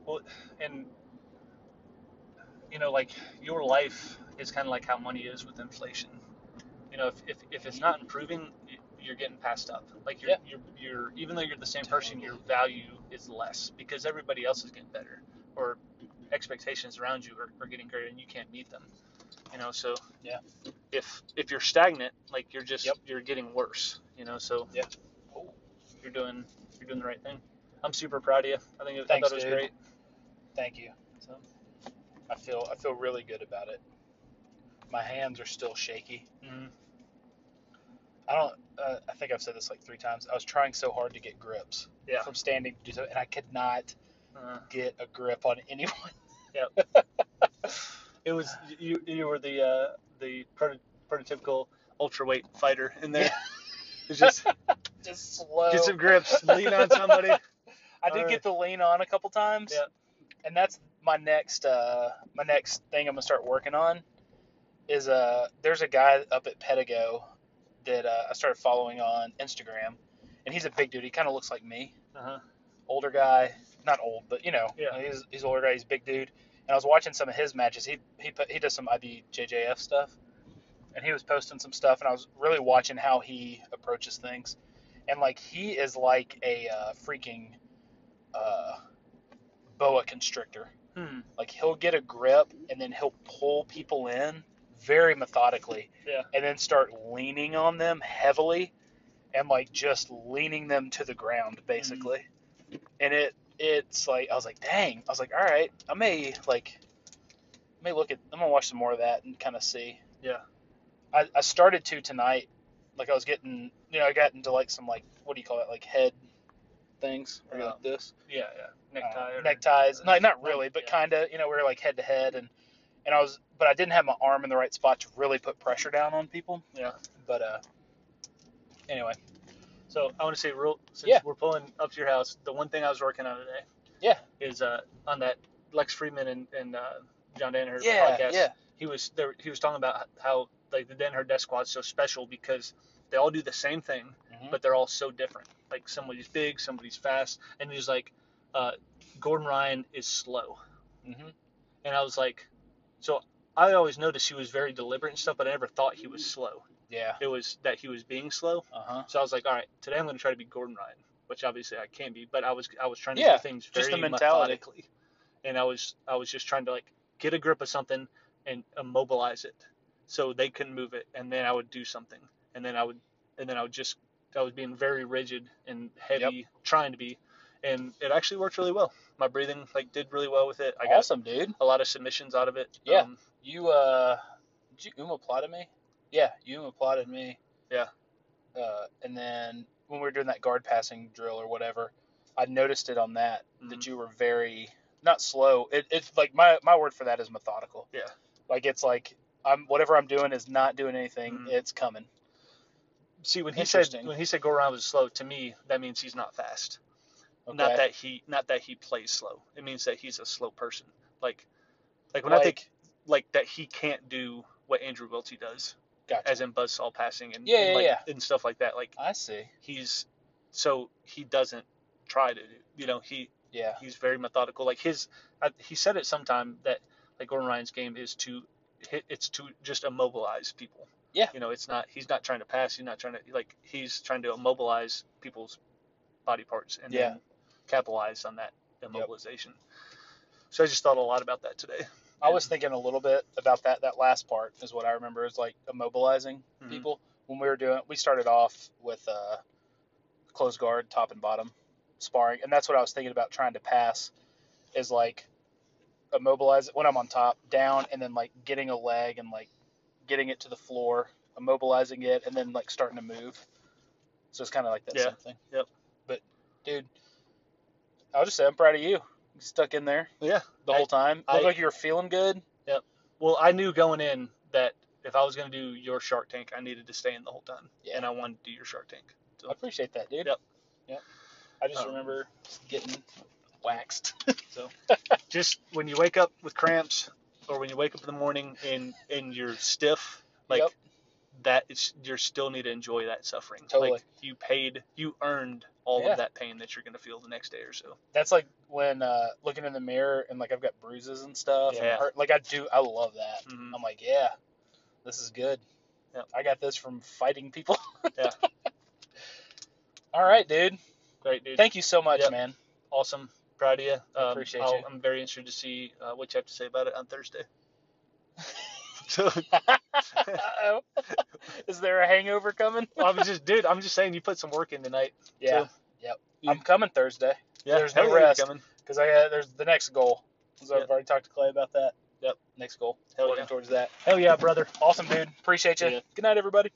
S1: Well, and you know, like your life is kind of like how money is with inflation. You know, if, if, if it's not improving, you're getting passed up. Like you're,
S2: Yeah.
S1: you're you're even though you're the same person, your value is less because everybody else is getting better, or expectations around you are, are getting greater, and you can't meet them. You know, so
S2: Yeah.
S1: If if you're stagnant, like you're just
S2: Yep.
S1: you're getting worse. You know, so
S2: Yeah. Oh.
S1: you're doing you're doing the right thing. I'm super proud of you. I think it, I
S2: Thanks,
S1: thought it was
S2: dude.
S1: great.
S2: Thank you.
S1: So
S2: I feel I feel really good about it. My hands are still shaky.
S1: mhm.
S2: I don't. Uh, I think I've said this like three times. I was trying so hard to get grips
S1: Yeah.
S2: from standing to do so, and I could not
S1: uh,
S2: get a grip on <laughs> anyone. <laughs>
S1: it was you you were the uh, the proto- prototypical ultraweight fighter in there. <laughs> It's just
S2: Just slow.
S1: get some grips, lean on somebody.
S2: I did
S1: Alright.
S2: get the lean on a couple times.
S1: Yeah.
S2: And that's my next uh my next thing I'm gonna start working on is uh there's a guy up at Pedigo that uh, I started following on Instagram, and he's a big dude. He kind of looks like me,
S1: Uh huh.
S2: older guy, not old, but you know,
S1: Yeah.
S2: he's he's older guy. He's a big dude. And I was watching some of his matches. He he put, he does some IBJJF stuff, and he was posting some stuff, and I was really watching how he approaches things, and like he is like a uh, freaking uh, boa constrictor.
S1: Hmm.
S2: Like he'll get a grip and then he'll pull people in very methodically.
S1: Yeah.
S2: And then start leaning on them heavily and like just leaning them to the ground basically. And it it's like I was like, dang. I was like, all right, I may like I may look at I'm gonna watch some more of that and kind of see.
S1: Yeah.
S2: I, I started to tonight. Like I was getting you know, I got into like some like what do you call it, like head things. Or
S1: Yeah.
S2: like this
S1: Yeah, yeah. Necktie.
S2: uh,
S1: or-
S2: neckties. No, not really, but
S1: Yeah.
S2: kind of. You know, we are like head to head, and and I was, but I didn't have my arm in the right spot to really put pressure down on people.
S1: Yeah.
S2: But uh, anyway,
S1: So I want to say, real since
S2: Yeah.
S1: we're pulling up to your house, the one thing I was working on today.
S2: Yeah.
S1: Is uh on that Lex Fridman and, and uh, John Danaher
S2: yeah,
S1: podcast.
S2: yeah,
S1: He was there. He was talking about how like the Danaher Death Squad's so special because they all do the same thing,
S2: Mhm.
S1: but they're all so different. Like somebody's big, somebody's fast, and he's like, uh, Gordon Ryan is slow,
S2: Mhm.
S1: and I was like, so I always noticed he was very deliberate and stuff, but I never thought he was slow.
S2: yeah.
S1: It was that he was being slow.
S2: Uh huh.
S1: So I was like, all right, today I'm going to try to be Gordon Ryan, which obviously I can't be, but I was I was trying to
S2: Yeah,
S1: do things
S2: just
S1: very
S2: the mentality.
S1: methodically, and I was I was just trying to like get a grip of something and immobilize it, so they couldn't move it, and then I would do something, and then I would and then I would just I was being very rigid and heavy, trying to be, and it actually worked really well. My breathing like did really well with it. I got
S2: Awesome, dude.
S1: a lot of submissions out of it.
S2: Yeah.
S1: Um,
S2: You uh, did you omoplata'd me? Yeah, you omoplata'd me.
S1: Yeah.
S2: Uh, and then when we were doing that guard passing drill or whatever, I noticed it on that
S1: Mhm.
S2: that you were very not slow. It, it's like my my word for that is methodical.
S1: Yeah.
S2: Like it's like I'm whatever I'm doing is not doing anything.
S1: Mhm.
S2: It's coming.
S1: see when he said when he said Gordon Ryan was slow, to me that means he's not fast. Not that he not that he plays slow. It means that he's a slow person. Like like when I think like that he can't do what Andrew Wiltse does,
S2: gotcha.
S1: as in buzzsaw passing and,
S2: Yeah,
S1: and,
S2: yeah,
S1: like,
S2: yeah.
S1: and stuff like that. Like
S2: I see.
S1: he's so he doesn't try to you know, he
S2: Yeah.
S1: he's very methodical. Like his I, he said it sometime that like Gordon Ryan's game is to hit it's to just immobilize people.
S2: Yeah.
S1: You know, it's not he's not trying to pass, he's not trying to like he's trying to immobilize people's body parts and
S2: Yeah.
S1: then capitalize on that immobilization. So I just thought a lot about that today.
S2: I was thinking a little bit about that. That last part is what I remember is like immobilizing
S1: Mhm.
S2: people when we were doing. We started off with uh, close guard, top and bottom sparring, and that's what I was thinking about trying to pass. Is like immobilize it when I'm on top, down, and then like getting a leg and like getting it to the floor, immobilizing it, and then like starting to move. So it's kind of like that
S1: Yeah.
S2: same thing.
S1: Yep.
S2: But dude, I'll just say I'm proud of you. You stuck in there
S1: Yeah.
S2: the
S1: I-
S2: whole time. Looked
S1: I-
S2: like you were feeling good.
S1: Well, I knew going in that if I was going to do your Shark Tank, I needed to stay in the whole time,
S2: Yeah.
S1: and I wanted to do your Shark Tank.
S2: I appreciate that, dude.
S1: Yep.
S2: Yep. I just
S1: Um,
S2: remember getting waxed. <laughs>
S1: Just when you wake up with cramps, or when you wake up in the morning and and you're stiff, like
S2: Yep.
S1: That, it's you still need to enjoy that suffering.
S2: Totally.
S1: Like you paid, you earned all
S2: Yeah.
S1: of that pain that you're going to feel the next day or so.
S2: That's like when uh, looking in the mirror and like I've got bruises and stuff. and
S1: Yeah.
S2: hurt. Like I do, I love that.
S1: Mhm.
S2: I'm like, yeah, this is good.
S1: Yep.
S2: I got this from fighting people. <laughs>
S1: Yeah.
S2: All right, dude.
S1: Great, dude.
S2: Thank you so much,
S1: Yep.
S2: man.
S1: awesome. Proud of you. Um,
S2: Appreciate
S1: I'll-
S2: you.
S1: I'm very interested to see uh, what you have to say about it on Thursday. <laughs> so <laughs>
S2: is there a hangover coming?
S1: I'm just, dude. I'm just saying you put some work in tonight.
S2: Yeah.
S1: So,
S2: Yep.
S1: you-
S2: I'm coming Thursday
S1: Yeah,
S2: There's no rest.
S1: coming.
S2: because I got there's the next goal. So
S1: Yep.
S2: I've already talked to Clay about that.
S1: Yep.
S2: Next goal.
S1: Hell
S2: Working
S1: yeah.
S2: towards that.
S1: Hell yeah, brother.
S2: Awesome, dude. Appreciate you.
S1: Yeah.
S2: Good night, everybody.